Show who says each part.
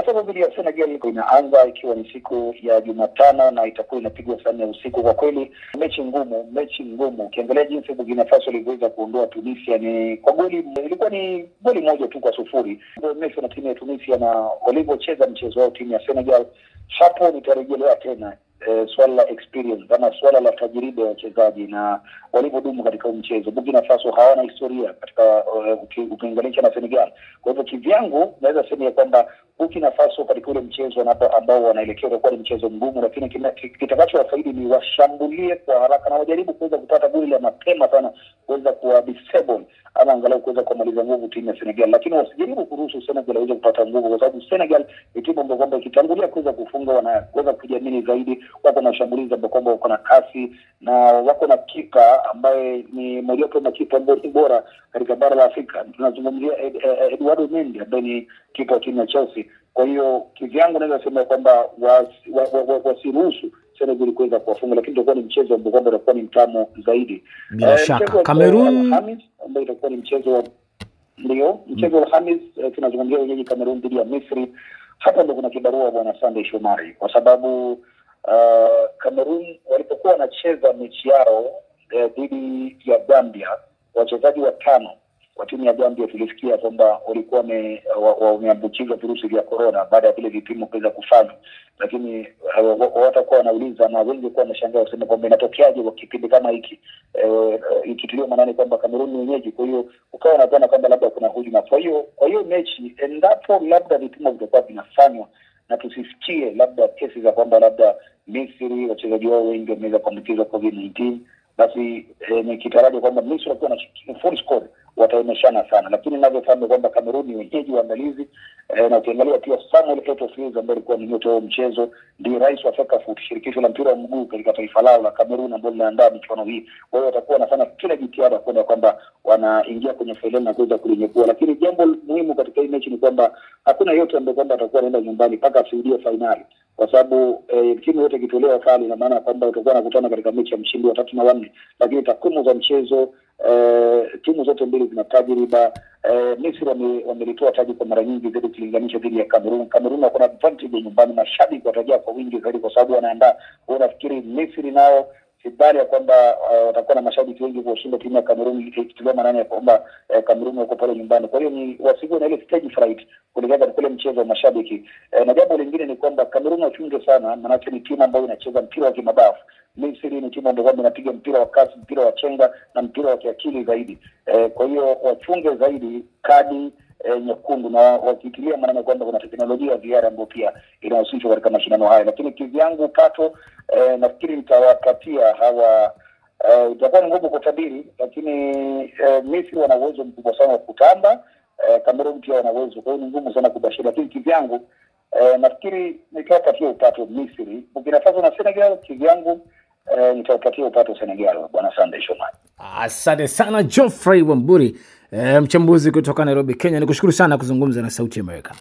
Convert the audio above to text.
Speaker 1: Dhidi ya Senegal inaanza ikiwa ni siku ya Jumatano na itakuwa inapigwa saa nne usiku. Kwa kweli mechi ngumu, mechi ngumu. Ukiangalia jinsi Burkina Faso ilivyoweza kuondoa Tunisia ni kwa goli, ilikuwa ni goli moja tu kwa sufuri Messi na timu ya Tunisia, na walivyocheza mchezo wao timu ya Senegal, hapo nitarejelea tena E, swala la experience ama swala la tajiriba ya wachezaji na walivyodumu katika mchezo. Burkina Faso hawana historia katika uh, ukilinganisha na Senegal. Kwa hivyo kivyangu, naweza sema ya kwamba Burkina Faso katika ule mchezo ambao wanaelekea utakuwa ni mchezo mgumu, lakini kitakachowafaidi ni washambulie kwa haraka na wajaribu kuweza kupata goli la mapema sana kuweza kuwa disable ama angalau kuweza kumaliza nguvu timu ya Senegal, lakini wasijaribu kuruhusu Senegal aweze kupata nguvu, kwa sababu Senegal ni timu ambayo kwamba ikitangulia kuweza kufunga wanaweza kujiamini zaidi. Wako na washambulizi ambao kwamba wako na kasi na wako na kipa ambaye ni mojawapo makipa ambao ni bora katika bara la Afrika. Tunazungumzia Ed, Ed, Eduardo Mendy ambaye ni kipa wa timu ya Chelsea. Kwa hiyo kivyangu naweza sema kwamba wasiruhusu Senegal kuweza kuwafunga, lakini itakuwa ni mchezo ambao kwamba utakuwa ni mtamu zaidi.
Speaker 2: Bila shaka Cameroon
Speaker 1: ambayo itakuwa ni mchezo wa ndio mchezo wa Alhamis. Tunazungumzia wenyeji Cameroon dhidi ya Misri. Hapa ndo kuna kibarua bwana Sunday Shomari, kwa sababu uh, Cameroon walipokuwa wanacheza mechi yao dhidi uh, ya Gambia, wachezaji watano wa timu ya Gambia tulisikia kwamba walikuwa wameambukizwa virusi vya korona baada ya vile vipimo kuweza kufanywa, lakini watakuwa wanauliza na wengi kuwa wanashangaa wasema kwamba inatokeaje kwa kipindi kama hiki, ikitiliwa maanani kwamba Kamerun ni wenyeji. Kwa hiyo ukawa nadhana kwamba labda kuna hujuma. Kwa hiyo kwa hiyo mechi, endapo labda vipimo vitakuwa vinafanywa na tusisikie labda kesi za kwamba labda Misri wachezaji wao wengi wameweza kuambukizwa COVID-19 basi eh, nikitaraji kwamba Misri wakiwa na full squad wataonyeshana sana, lakini ninavyofahamu kwamba Kamerun ni wenyeji waandalizi e, na ukiangalia pia Samuel Eto'o ambaye alikuwa ni nyota wa mchezo, ndiye rais wa FECAFOOT, shirikisho la mpira wa mguu katika taifa lao la Kamerun, ambao linaandaa michuano hii. Kwa hiyo watakuwa wanafanya kila jitihada kuona kwamba wanaingia kwenye fainali na kuweza kulinyekua, lakini jambo muhimu katika hii mechi ni kwamba hakuna yote ambaye kwamba atakuwa anaenda nyumbani mpaka ashuhudie fainali kwa sababu eh, timu yote ikitolewa kali, ina maana kwamba utakuwa nakutana katika mechi ya mshindi wa tatu na wanne, lakini takwimu za mchezo eh, timu zote mbili zina tajriba. Eh, Misri wamelitoa taji kwa mara nyingi zaidi ukilinganisha dhidi ya Cameroon. Cameroon wako na advantage nyumbani, mashabiki watajaa kwa wingi zaidi kwa sababu wanaandaa. Nafikiri Misri nao sidhani ya kwamba uh, watakuwa na mashabiki wengi kuwashinda timu ya Kamerun ikitiliwa maanani ya kwamba uh, Kamerun wako pale nyumbani. Kwa hiyo ni wasiwe na ile stage fright kulingana na kule mchezo wa mashabiki uh, na jambo lingine ni kwamba Kamerun wachunge sana, maanake ni timu ambayo inacheza mpira wa kimabafu. Misri ni timu ambayo inapiga mpira wa kasi, mpira wa chenga na mpira wa kiakili zaidi. Uh, kwa hiyo wachunge zaidi kadi E, nyekundu na wakitilia maana kwamba kuna teknolojia ya VR ambayo pia inahusishwa katika mashindano haya, lakini kivyangu pato e, nafikiri nitawapatia hawa e, itakuwa ni ngumu kutabiri, lakini e, Misri wana uwezo mkubwa sana wa kutamba. E, Kamerun pia wana uwezo, kwa hiyo ni ngumu sana kubashiri, lakini kivyangu e, nafikiri nitawapatia upato Misri. Burkina Faso na Senegal kivyangu e, nitawapatia upato Senegal, bwana Sande Shomari.
Speaker 2: Asante sana Geoffrey Wamburi, e, mchambuzi kutoka Nairobi, Kenya. Nikushukuru sana kuzungumza na Sauti Amerika.